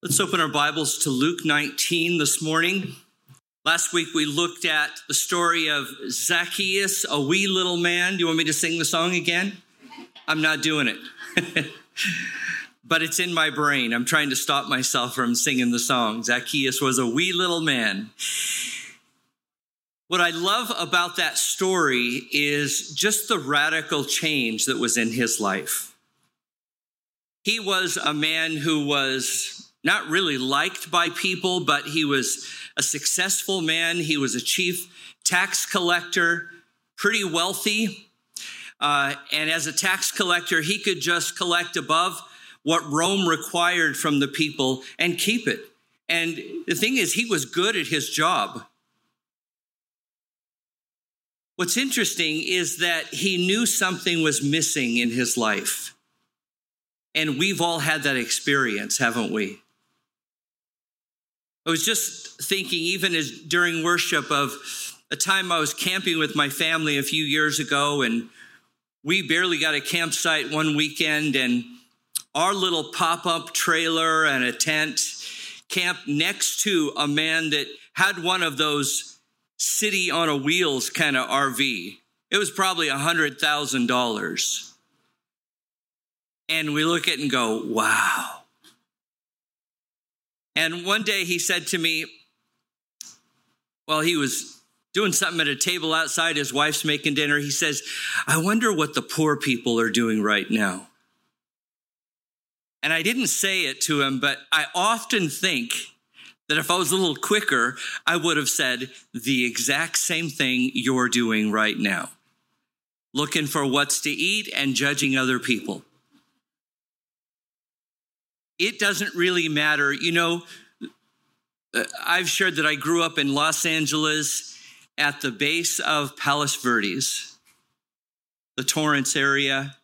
Let's open our Bibles to Luke 19 this morning. Last week we looked at the story of Zacchaeus, a wee little man. Do you want me to sing the song again? I'm not doing it. but it's in my brain. I'm trying to stop myself from singing the song. Zacchaeus was a wee little man. What I love about that story is just the radical change that was in his life. He was a man who was not really liked by people, but he was a successful man. He was a chief tax collector, pretty wealthy. Uh, and as a tax collector, he could just collect above what Rome required from the people and keep it. And the thing is, he was good at his job. What's interesting is that he knew something was missing in his life. And we've all had that experience, haven't we? I was just thinking, even as during worship, of a time I was camping with my family a few years ago, and we barely got a campsite one weekend, and our little pop up trailer and a tent camped next to a man that had one of those city on a wheels kind of RV. It was probably a $100,000. And we look at it and go, wow. And one day he said to me, well, he was doing something at a table outside, his wife's making dinner. He says, I wonder what the poor people are doing right now. And I didn't say it to him, but I often think that if I was a little quicker, I would have said the exact same thing you're doing right now looking for what's to eat and judging other people. It doesn't really matter. You know, uh, I've shared that I grew up in Los Angeles at the base of Palos Verdes, the Torrance area.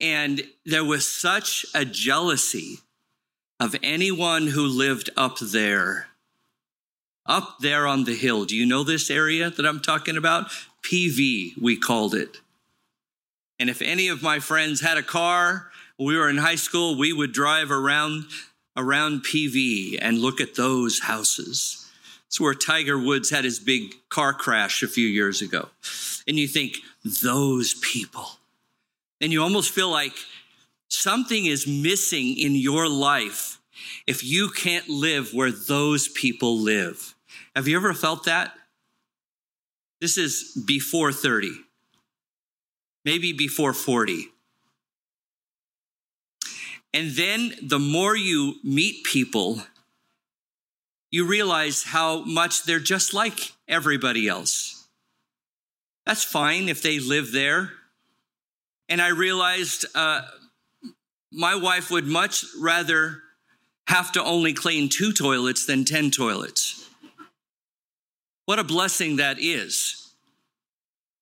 And there was such a jealousy of anyone who lived up there. Up there on the hill. Do you know this area that I'm talking about? PV, we called it. And if any of my friends had a car, we were in high school, we would drive around around PV and look at those houses. It's where Tiger Woods had his big car crash a few years ago. And you think, those people. And you almost feel like something is missing in your life if you can't live where those people live. Have you ever felt that? This is before 30, maybe before 40. And then the more you meet people, you realize how much they're just like everybody else. That's fine if they live there. And I realized uh, my wife would much rather have to only clean two toilets than 10 toilets. What a blessing that is.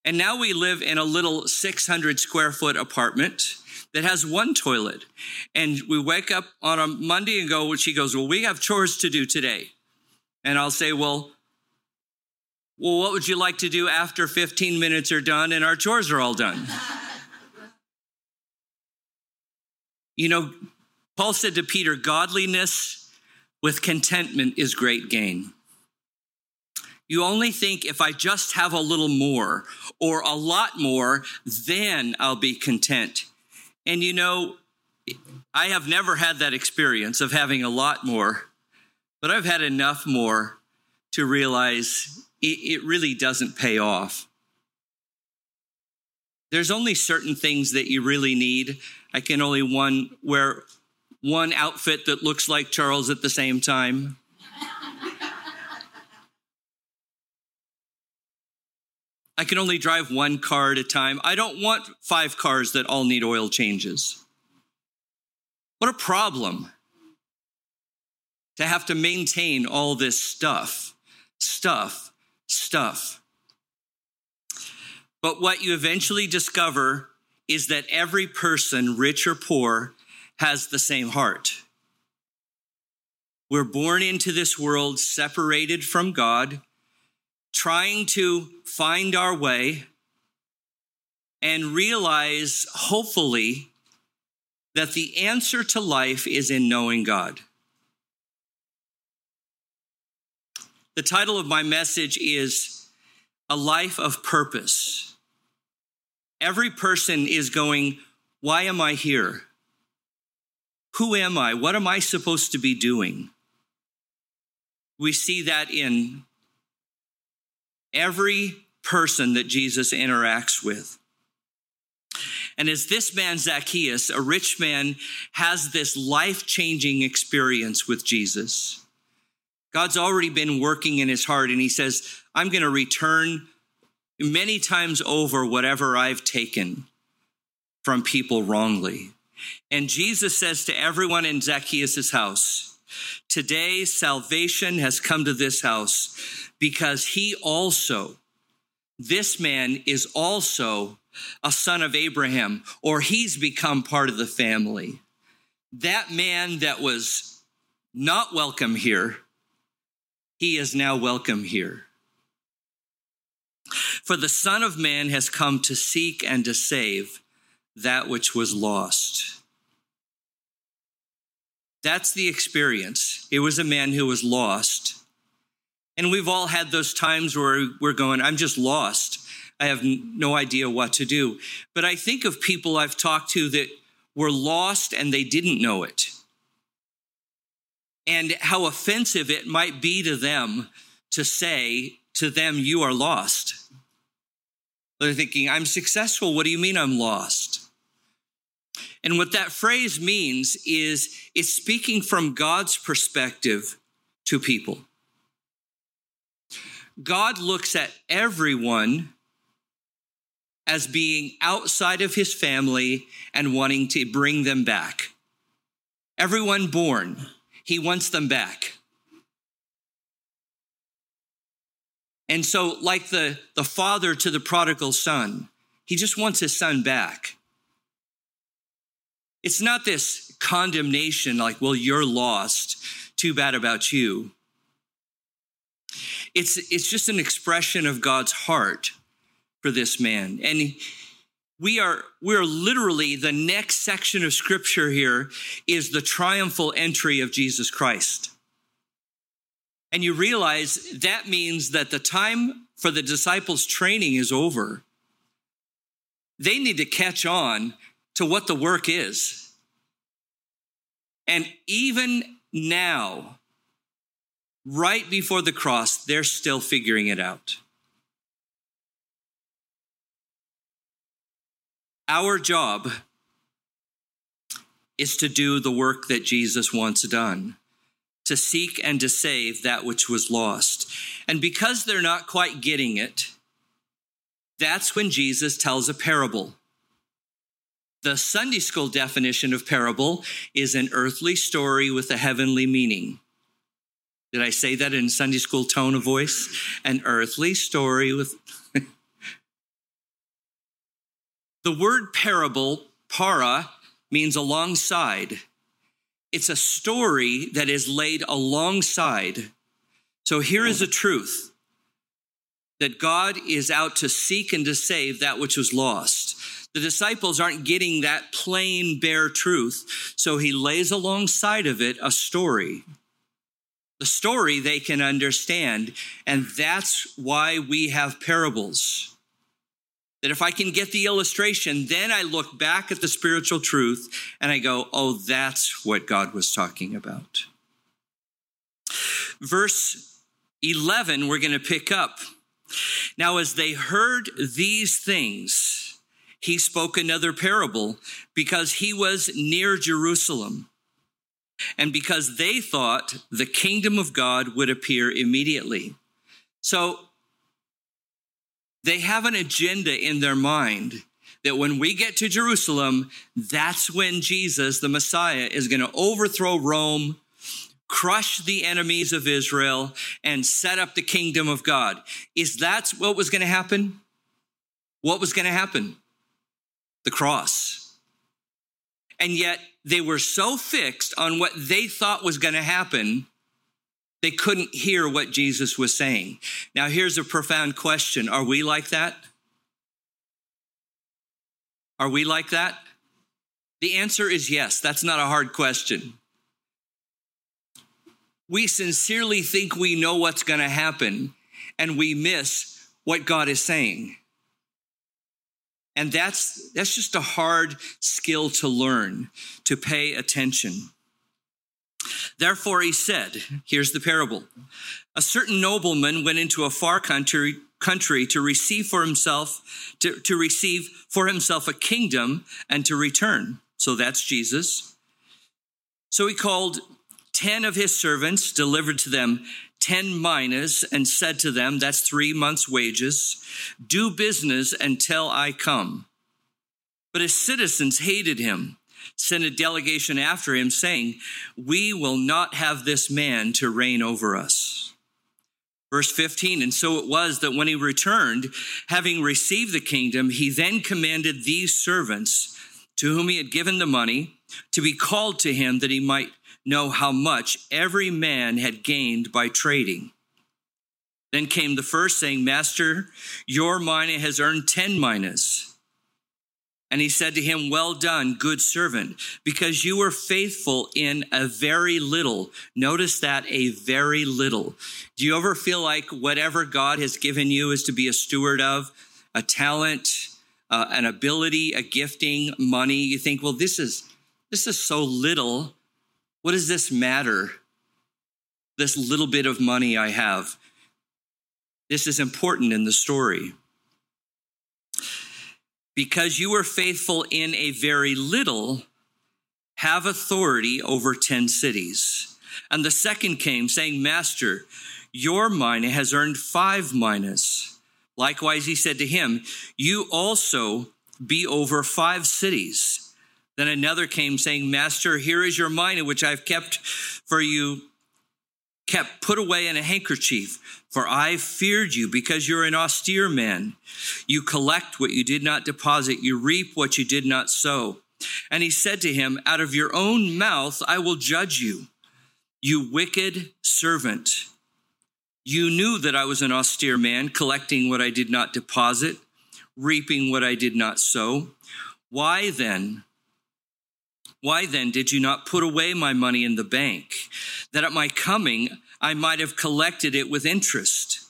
And now we live in a little 600 square foot apartment that has one toilet. And we wake up on a Monday and go, she goes, Well, we have chores to do today. And I'll say, Well, well, what would you like to do after 15 minutes are done and our chores are all done? you know, Paul said to Peter, Godliness with contentment is great gain. You only think if I just have a little more or a lot more, then I'll be content. And you know, I have never had that experience of having a lot more, but I've had enough more to realize it, really doesn't pay off. There's only certain things that you really need. I can only one wear one outfit that looks like Charles at the same time. I can only drive one car at a time. I don't want five cars that all need oil changes. What a problem to have to maintain all this stuff, stuff, stuff. But what you eventually discover is that every person, rich or poor, has the same heart. We're born into this world separated from God trying to find our way and realize, hopefully, that the answer to life is in knowing God. The title of my message is A Life of Purpose. Every person is going, Why am I here? Who am I? What am I supposed to be doing? We see that in every person that Jesus interacts with. And as this man, Zacchaeus, a rich man, has this life changing experience with Jesus, God's already been working in his heart, and he says, I'm going to return many times over whatever I've taken from people wrongly. And Jesus says to everyone in Zacchaeus' house, Today salvation has come to this house because he also, this man is also a son of Abraham, or he's become part of the family. That man that was not welcome here, he is now welcome here. For the Son of Man has come to seek and to save that which was lost. That's the experience. It was a man who was lost. And we've all had those times where we're going, I'm just lost. I have no idea what to do. But I think of people I've talked to that were lost and they didn't know it. And how offensive it might be to them to say to them, You are lost. They're thinking, I'm successful. What do you mean I'm lost? And what that phrase means is it's speaking from God's perspective to people. God looks at everyone as being outside of his family and wanting to bring them back. Everyone born, he wants them back. And so, like the, the father to the prodigal son, he just wants his son back. It's not this condemnation like, well, you're lost. Too bad about you. It's, it's just an expression of God's heart for this man. And we are we're literally the next section of scripture here is the triumphal entry of Jesus Christ. And you realize that means that the time for the disciples training is over. They need to catch on to what the work is. And even now, right before the cross, they're still figuring it out. Our job is to do the work that Jesus wants done, to seek and to save that which was lost. And because they're not quite getting it, that's when Jesus tells a parable. The Sunday school definition of parable is an earthly story with a heavenly meaning. Did I say that in Sunday school tone of voice? An earthly story with The word parable, para, means alongside. It's a story that is laid alongside. So here is a truth that God is out to seek and to save that which was lost. The disciples aren't getting that plain, bare truth. So he lays alongside of it a story. The story they can understand. And that's why we have parables. That if I can get the illustration, then I look back at the spiritual truth and I go, oh, that's what God was talking about. Verse 11, we're going to pick up. Now, as they heard these things, he spoke another parable because he was near Jerusalem and because they thought the kingdom of God would appear immediately. So they have an agenda in their mind that when we get to Jerusalem, that's when Jesus, the Messiah, is going to overthrow Rome, crush the enemies of Israel, and set up the kingdom of God. Is that what was going to happen? What was going to happen? The cross. And yet they were so fixed on what they thought was going to happen they couldn't hear what Jesus was saying. Now, here's a profound question Are we like that? Are we like that? The answer is yes. That's not a hard question. we sincerely think we know what's going to happen and we miss what God is saying. And that's, that's just a hard skill to learn, to pay attention. Therefore, he said, here's the parable. A certain nobleman went into a far country, country to receive for himself, to, to receive for himself a kingdom and to return. So that's Jesus. So he called 10 of his servants, delivered to them 10 minas, and said to them, That's three months' wages. Do business until I come. But his citizens hated him, sent a delegation after him, saying, We will not have this man to reign over us. Verse 15, and so it was that when he returned, having received the kingdom, he then commanded these servants to whom he had given the money to be called to him that he might know how much every man had gained by trading. Then came the first, saying, Master, your mina has earned 10 minas. And he said to him, Well done, good servant, because you were faithful in a very little. Notice that a very little. Do you ever feel like whatever God has given you is to be a steward of, a talent, uh, an ability, a gifting, money? You think, well, this is this is so little. What does this matter? This little bit of money I have. This is important in the story. Because you were faithful in a very little, have authority over 10 cities. And the second came, saying, Master, your mina has earned five minas. Likewise, he said to him, You also be over five cities. Then another came saying, Master, here is your mina, which I've kept for you, kept put away in a handkerchief. For I feared you because you're an austere man. You collect what you did not deposit, you reap what you did not sow. And he said to him, Out of your own mouth I will judge you, you wicked servant. You knew that I was an austere man, collecting what I did not deposit, reaping what I did not sow. Why then? Why then did you not put away my money in the bank, that at my coming I might have collected it with interest?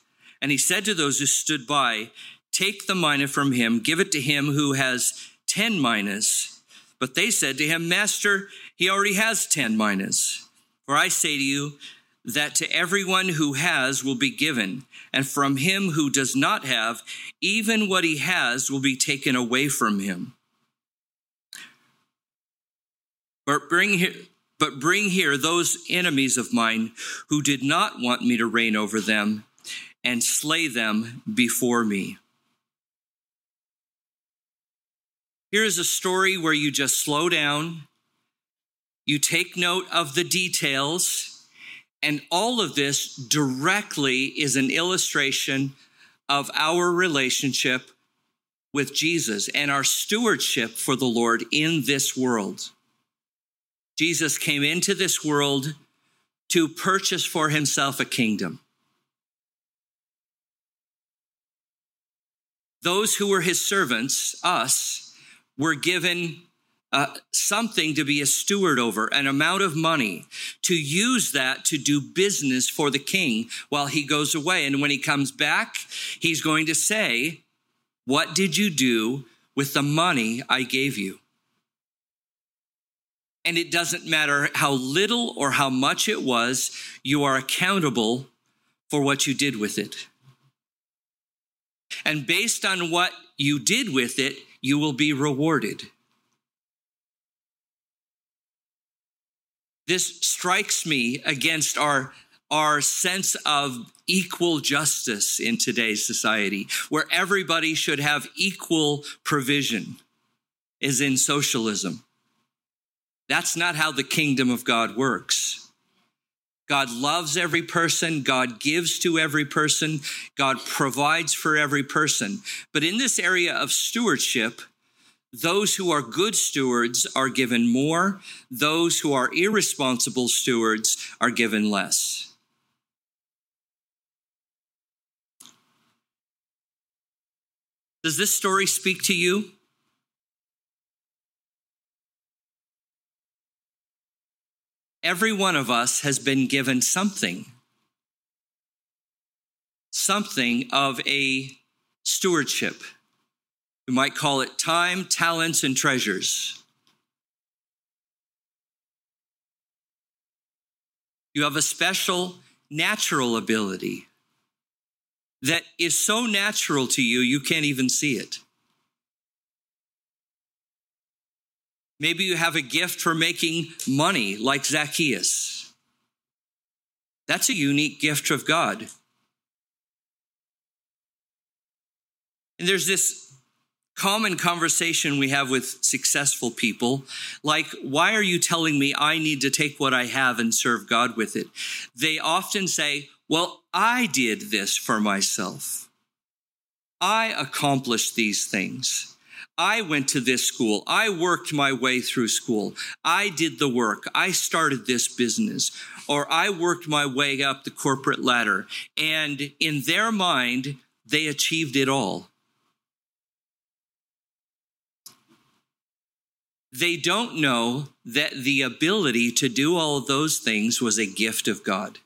And he said to those who stood by, Take the mina from him, give it to him who has ten minas. But they said to him, Master, he already has ten minas. For I say to you, that to everyone who has will be given, and from him who does not have, even what he has will be taken away from him. But bring here, but bring here those enemies of mine who did not want me to reign over them and slay them before me. Here's a story where you just slow down, you take note of the details, and all of this directly is an illustration of our relationship with Jesus and our stewardship for the Lord in this world. Jesus came into this world to purchase for himself a kingdom. Those who were his servants, us, were given uh, something to be a steward over, an amount of money, to use that to do business for the king while he goes away. And when he comes back, he's going to say, What did you do with the money I gave you? And it doesn't matter how little or how much it was, you are accountable for what you did with it. And based on what you did with it, you will be rewarded. This strikes me against our, our sense of equal justice in today's society, where everybody should have equal provision, is in socialism. That's not how the kingdom of God works. God loves every person. God gives to every person. God provides for every person. But in this area of stewardship, those who are good stewards are given more. Those who are irresponsible stewards are given less. Does this story speak to you? Every one of us has been given something, something of a stewardship. We might call it time, talents, and treasures. You have a special natural ability that is so natural to you, you can't even see it. Maybe you have a gift for making money like Zacchaeus. That's a unique gift of God. And there's this common conversation we have with successful people like, why are you telling me I need to take what I have and serve God with it? They often say, well, I did this for myself. I accomplished these things. I went to this school. I worked my way through school. I did the work. I started this business. Or I worked my way up the corporate ladder. And in their mind, they achieved it all. They don't know that the ability to do all those things was a gift of God.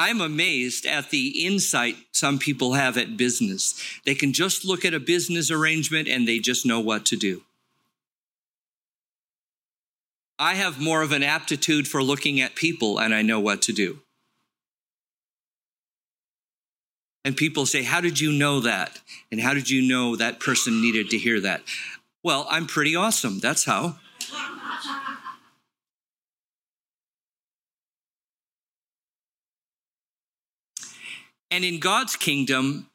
I'm amazed at the insight some people have at business. They can just look at a business arrangement and they just know what to do. I have more of an aptitude for looking at people and I know what to do. And people say, How did you know that? And how did you know that person needed to hear that? Well, I'm pretty awesome. That's how. And in God's kingdom,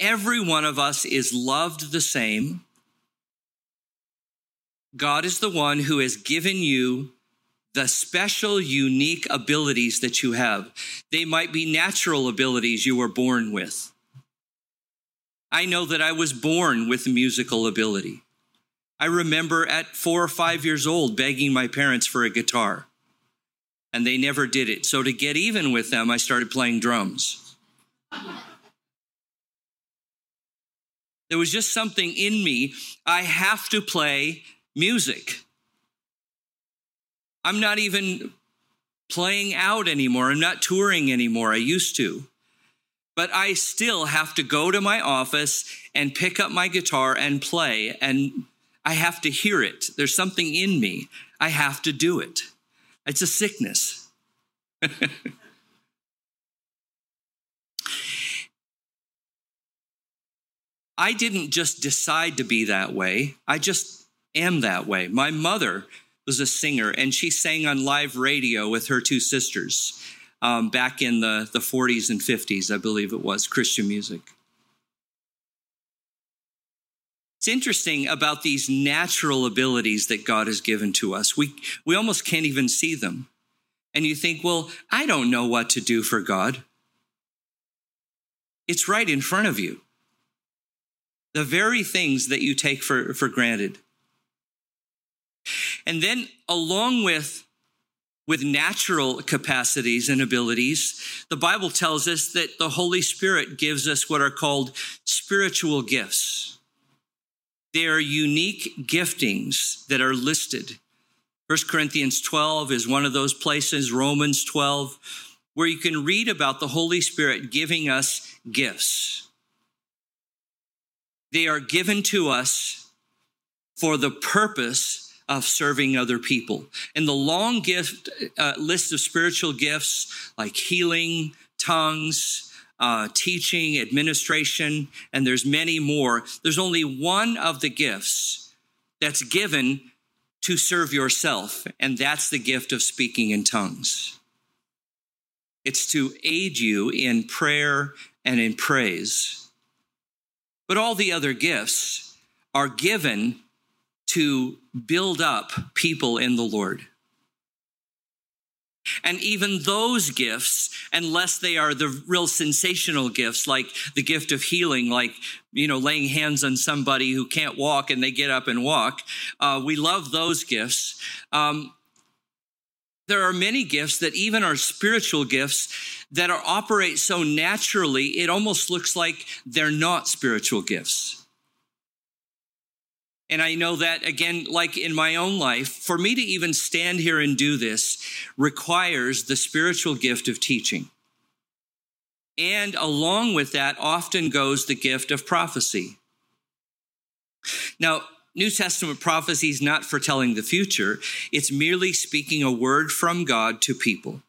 every one of us is loved the same. God is the one who has given you the special, unique abilities that you have. They might be natural abilities you were born with. I know that I was born with musical ability. I remember at four or five years old begging my parents for a guitar and they never did it. So to get even with them, I started playing drums. There was just something in me. I have to play music. I'm not even playing out anymore. I'm not touring anymore. I used to. But I still have to go to my office and pick up my guitar and play, and I have to hear it. There's something in me. I have to do it. It's a sickness. I didn't just decide to be that way. I just am that way. My mother was a singer and she sang on live radio with her two sisters um, back in the, the 40s and 50s, I believe it was, Christian music. It's interesting about these natural abilities that God has given to us. We, we almost can't even see them. And you think, well, I don't know what to do for God. It's right in front of you. The very things that you take for, for granted. And then, along with with natural capacities and abilities, the Bible tells us that the Holy Spirit gives us what are called spiritual gifts. They are unique giftings that are listed. 1 Corinthians 12 is one of those places, Romans 12, where you can read about the Holy Spirit giving us gifts. They are given to us for the purpose of serving other people. In the long gift uh, list of spiritual gifts like healing, tongues, uh, teaching, administration, and there's many more. There's only one of the gifts that's given to serve yourself, and that's the gift of speaking in tongues. It's to aid you in prayer and in praise. But all the other gifts are given to build up people in the Lord. And even those gifts, unless they are the real sensational gifts, like the gift of healing, like, you know, laying hands on somebody who can't walk and they get up and walk, uh, we love those gifts. Um, there are many gifts that even are spiritual gifts that are operate so naturally, it almost looks like they're not spiritual gifts. And I know that, again, like in my own life, for me to even stand here and do this requires the spiritual gift of teaching. And along with that often goes the gift of prophecy. Now, New Testament prophecy is not foretelling the future, it's merely speaking a word from God to people.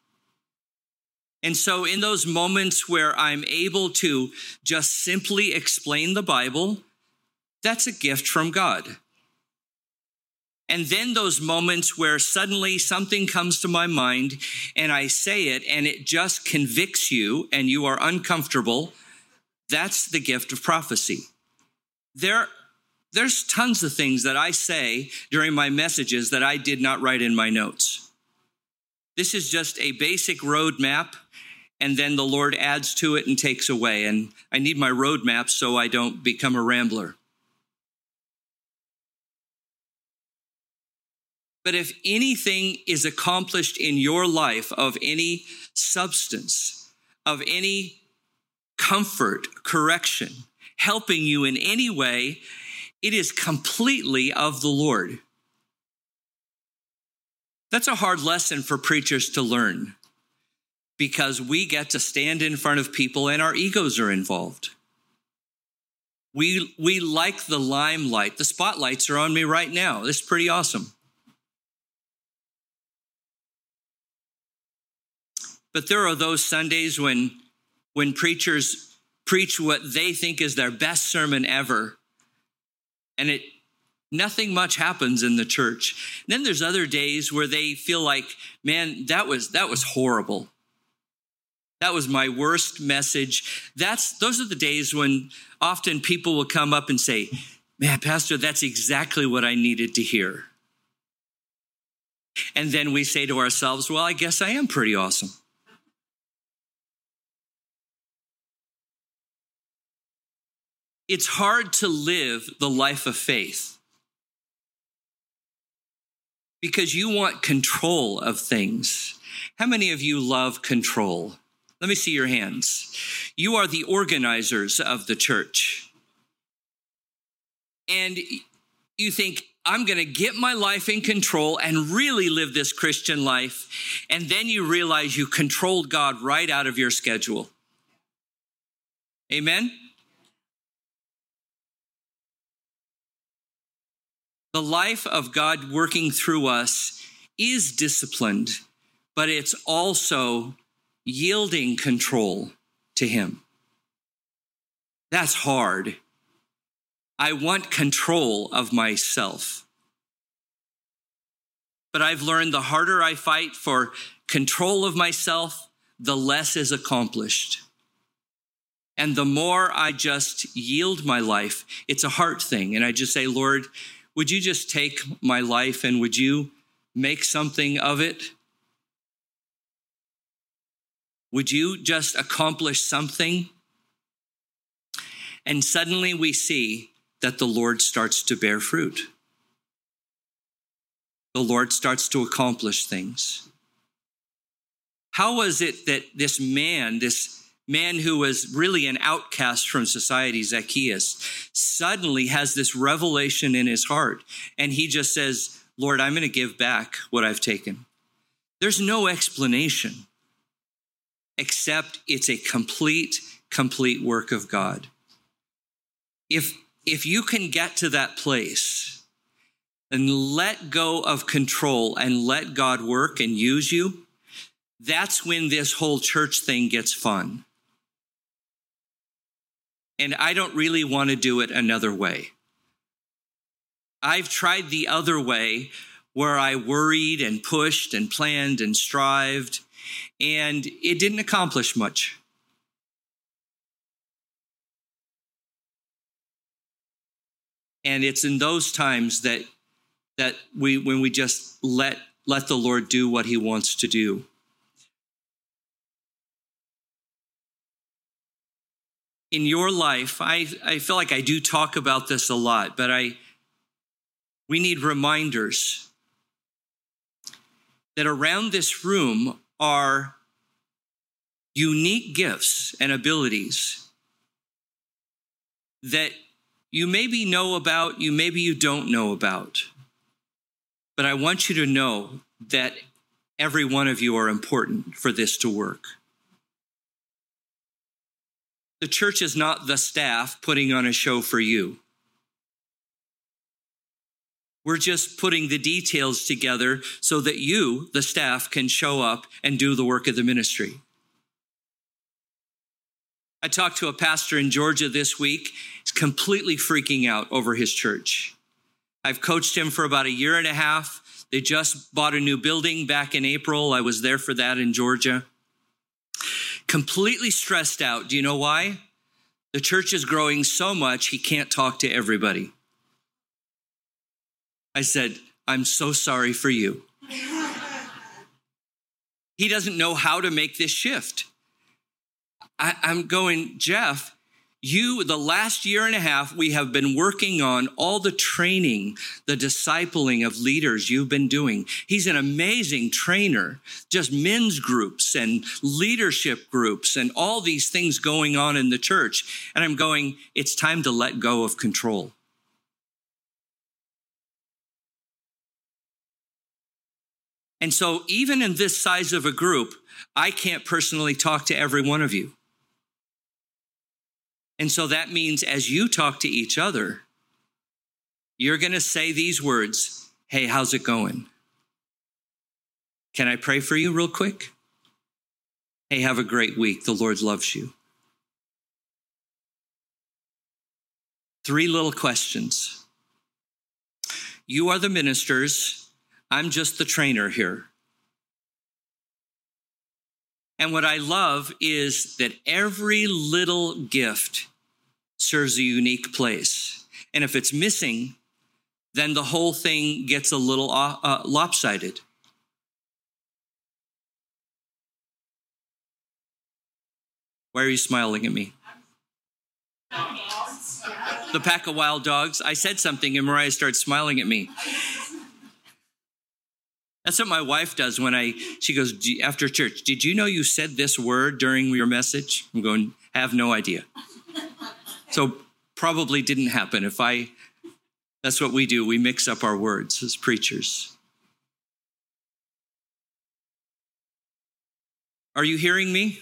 And so, in those moments where I'm able to just simply explain the Bible, that's a gift from God. And then those moments where suddenly something comes to my mind and I say it and it just convicts you and you are uncomfortable, that's the gift of prophecy. There, there's tons of things that I say during my messages that I did not write in my notes. This is just a basic roadmap, and then the Lord adds to it and takes away. And I need my roadmap so I don't become a rambler. But if anything is accomplished in your life of any substance, of any comfort, correction, helping you in any way, it is completely of the Lord. That's a hard lesson for preachers to learn because we get to stand in front of people and our egos are involved. We, we like the limelight. The spotlights are on me right now. It's pretty awesome. But there are those Sundays when, when preachers preach what they think is their best sermon ever, and it nothing much happens in the church. And then there's other days where they feel like, man, that was that was horrible. That was my worst message. That's those are the days when often people will come up and say, "Man, pastor, that's exactly what I needed to hear." And then we say to ourselves, "Well, I guess I am pretty awesome." It's hard to live the life of faith because you want control of things. How many of you love control? Let me see your hands. You are the organizers of the church. And you think, I'm going to get my life in control and really live this Christian life. And then you realize you controlled God right out of your schedule. Amen? The life of God working through us is disciplined, but it's also yielding control to Him. That's hard. I want control of myself. But I've learned the harder I fight for control of myself, the less is accomplished. And the more I just yield my life, it's a heart thing. And I just say, Lord, would you just take my life and would you make something of it? Would you just accomplish something? And suddenly we see that the Lord starts to bear fruit. The Lord starts to accomplish things. How was it that this man, this man who was really an outcast from society, Zacchaeus, suddenly has this revelation in his heart. And he just says, Lord, I'm going to give back what I've taken. There's no explanation except it's a complete, complete work of God. If, if you can get to that place and let go of control and let God work and use you, that's when this whole church thing gets fun and I don't really want to do it another way. I've tried the other way where I worried and pushed and planned and strived, and it didn't accomplish much. And it's in those times that that we when we just let let the Lord do what he wants to do. In your life, I, I feel like I do talk about this a lot, but I we need reminders that around this room are unique gifts and abilities that you maybe know about, you maybe you don't know about. But I want you to know that every one of you are important for this to work. The church is not the staff putting on a show for you. We're just putting the details together so that you, the staff, can show up and do the work of the ministry. I talked to a pastor in Georgia this week. He's completely freaking out over his church. I've coached him for about a year and a half. They just bought a new building back in April. I was there for that in Georgia. Completely stressed out. Do you know why? The church is growing so much, he can't talk to everybody. I said, I'm so sorry for you. he doesn't know how to make this shift. I, am going, Jeff, you, the last year and a half, we have been working on all the training, the discipling of leaders you've been doing. He's an amazing trainer, just men's groups and leadership groups and all these things going on in the church. And I'm going, it's time to let go of control. And so, even in this size of a group, I can't personally talk to every one of you. And so that means as you talk to each other, you're going to say these words Hey, how's it going? Can I pray for you real quick? Hey, have a great week. The Lord loves you. Three little questions. You are the ministers. I'm just the trainer here. And what I love is that every little gift serves a unique place. And if it's missing, then the whole thing gets a little uh, uh lopsided. Why are you smiling at me? The pack of wild dogs. I said something and Mariah starts smiling at me. That's what my wife does when I, she goes, after church, did you know you said this word during your message? I'm going, have no idea. So probably didn't happen. If I, that's what we do. We mix up our words as preachers. Are you hearing me?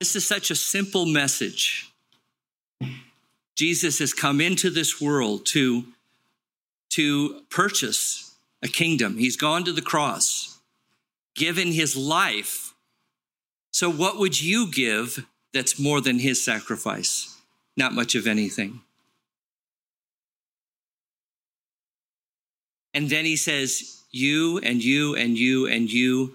This is such a simple message. Jesus has come into this world to, to purchase a kingdom. He's gone to the cross, given his life. So, what would you give that's more than his sacrifice? Not much of anything. And then he says, You and you and you and you,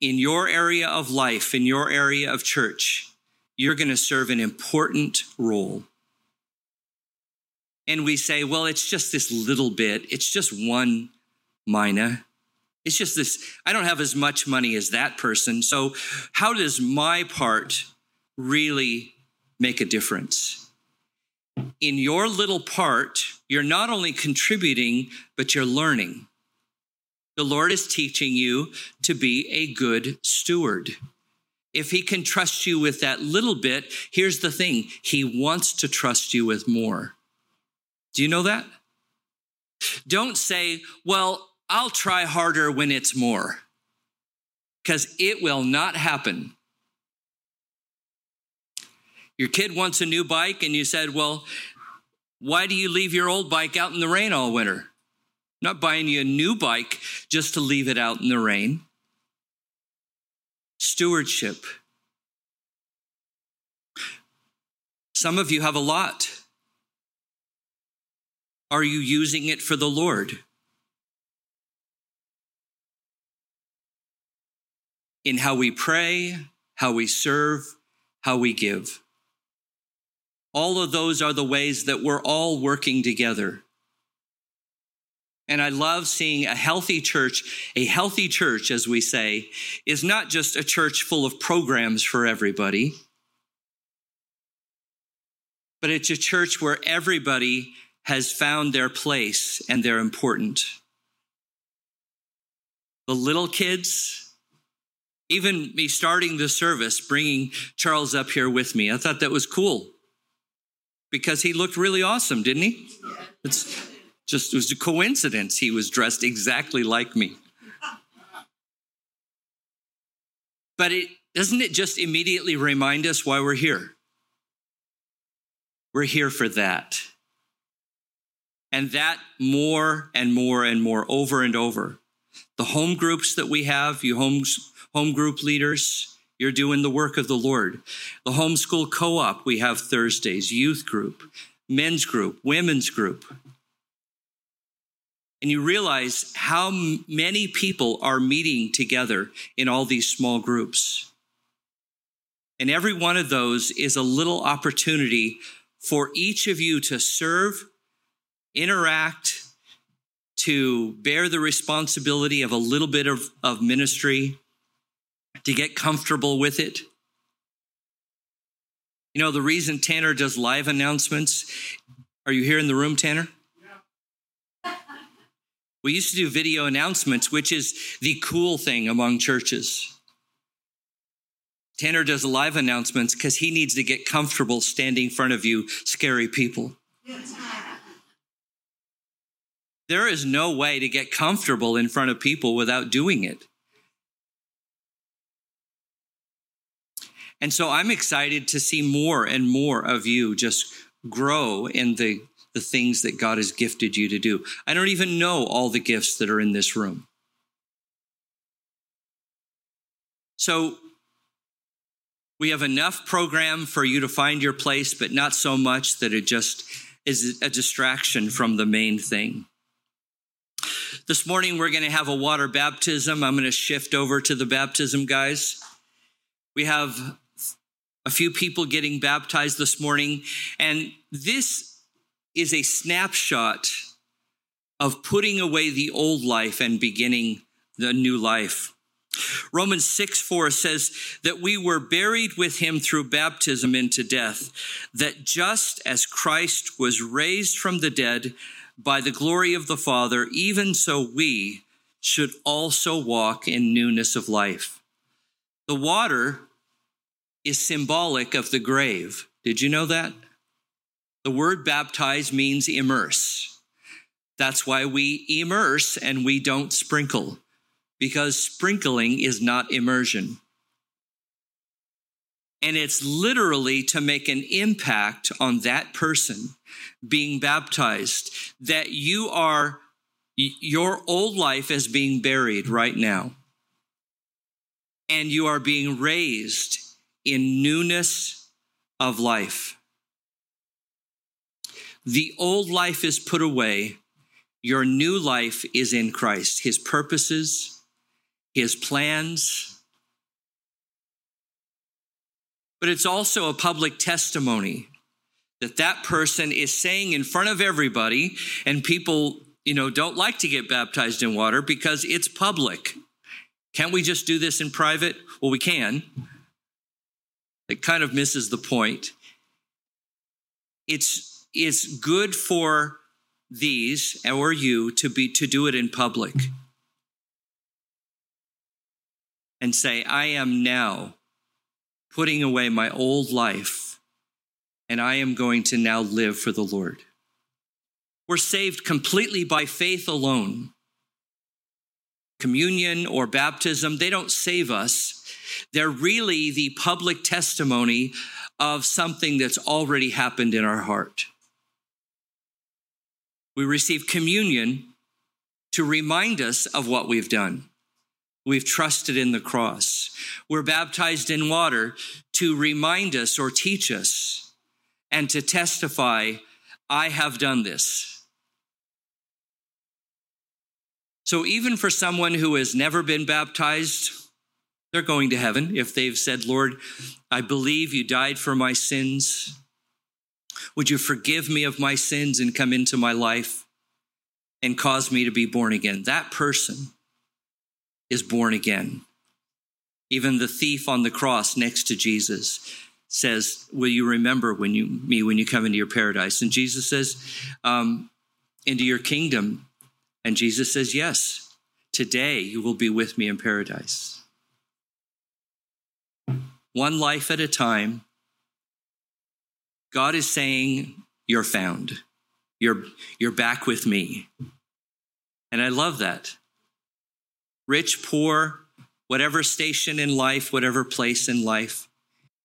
in your area of life, in your area of church, you're going to serve an important role and we say, well, it's just this little bit, it's just one mina. It's just this, I don't have as much money as that person. So, how does my part really make a difference? In your little part, you're not only contributing, but you're learning. The Lord is teaching you to be a good steward. If He can trust you with that little bit, here's the thing He wants to trust you with more. Do you know that? Don't say, well, I'll try harder when it's more, because it will not happen. Your kid wants a new bike, and you said, well, why do you leave your old bike out in the rain all winter? I'm not buying you a new bike just to leave it out in the rain. Stewardship. Some of you have a lot. Are you using it for the Lord? In how we pray, how we serve, how we give. All of those are the ways that we're all working together. And I love seeing a healthy church. A healthy church, as we say, is not just a church full of programs for everybody, but it's a church where everybody has found their place and they're important. The little kids, even me starting the service, bringing Charles up here with me, I thought that was cool. because he looked really awesome, didn't he? It's just it was a coincidence he was dressed exactly like me. But it doesn't it just immediately remind us why we're here? We're here for that. And that more and more and more over and over. The home groups that we have, you homes, home group leaders, you're doing the work of the Lord. The homeschool co op, we have Thursdays, youth group, men's group, women's group. And you realize how many people are meeting together in all these small groups. And every one of those is a little opportunity for each of you to serve, interact, to bear the responsibility of a little bit of, of ministry, to get comfortable with it. You know, the reason Tanner does live announcements, are you here in the room, Tanner? Yeah. We used to do video announcements, which is the cool thing among churches. Tanner does live announcements because he needs to get comfortable standing in front of you, scary people. There is no way to get comfortable in front of people without doing it. And so I'm excited to see more and more of you just grow in the, the things that God has gifted you to do. I don't even know all the gifts that are in this room. So we have enough program for you to find your place, but not so much that it just is a distraction from the main thing. This morning, we're going to have a water baptism. I'm going to shift over to the baptism, guys. We have a few people getting baptized this morning. And this is a snapshot of putting away the old life and beginning the new life. Romans 6 4 says that we were buried with him through baptism into death, that just as Christ was raised from the dead by the glory of the Father, even so we should also walk in newness of life. The water is symbolic of the grave. Did you know that? The word baptize means immerse. That's why we immerse and we don't sprinkle, because sprinkling is not immersion. And it's literally to make an impact on that person being baptized, that you are, your old life is being buried right now. And you are being raised in newness of life. The old life is put away. Your new life is in Christ, his purposes, his plans. But it's also a public testimony that that person is saying in front of everybody, and people, you know, don't like to get baptized in water because it's public. Can't we just do this in private? Well, we can. It kind of misses the point. It's, it's good for these or you to be to do it in public and say i am now putting away my old life and i am going to now live for the lord we're saved completely by faith alone communion or baptism they don't save us they're really the public testimony of something that's already happened in our heart. We receive communion to remind us of what we've done. We've trusted in the cross. We're baptized in water to remind us or teach us and to testify, I have done this. So, even for someone who has never been baptized, they're going to heaven if they've said, Lord, I believe you died for my sins. Would you forgive me of my sins and come into my life and cause me to be born again? That person is born again. Even the thief on the cross next to Jesus says, Will you remember when you, me when you come into your paradise? And Jesus says, um, Into your kingdom. And Jesus says, Yes, today you will be with me in paradise one life at a time. God is saying, you're found. You're, you're back with me. And I love that. Rich, poor, whatever station in life, whatever place in life,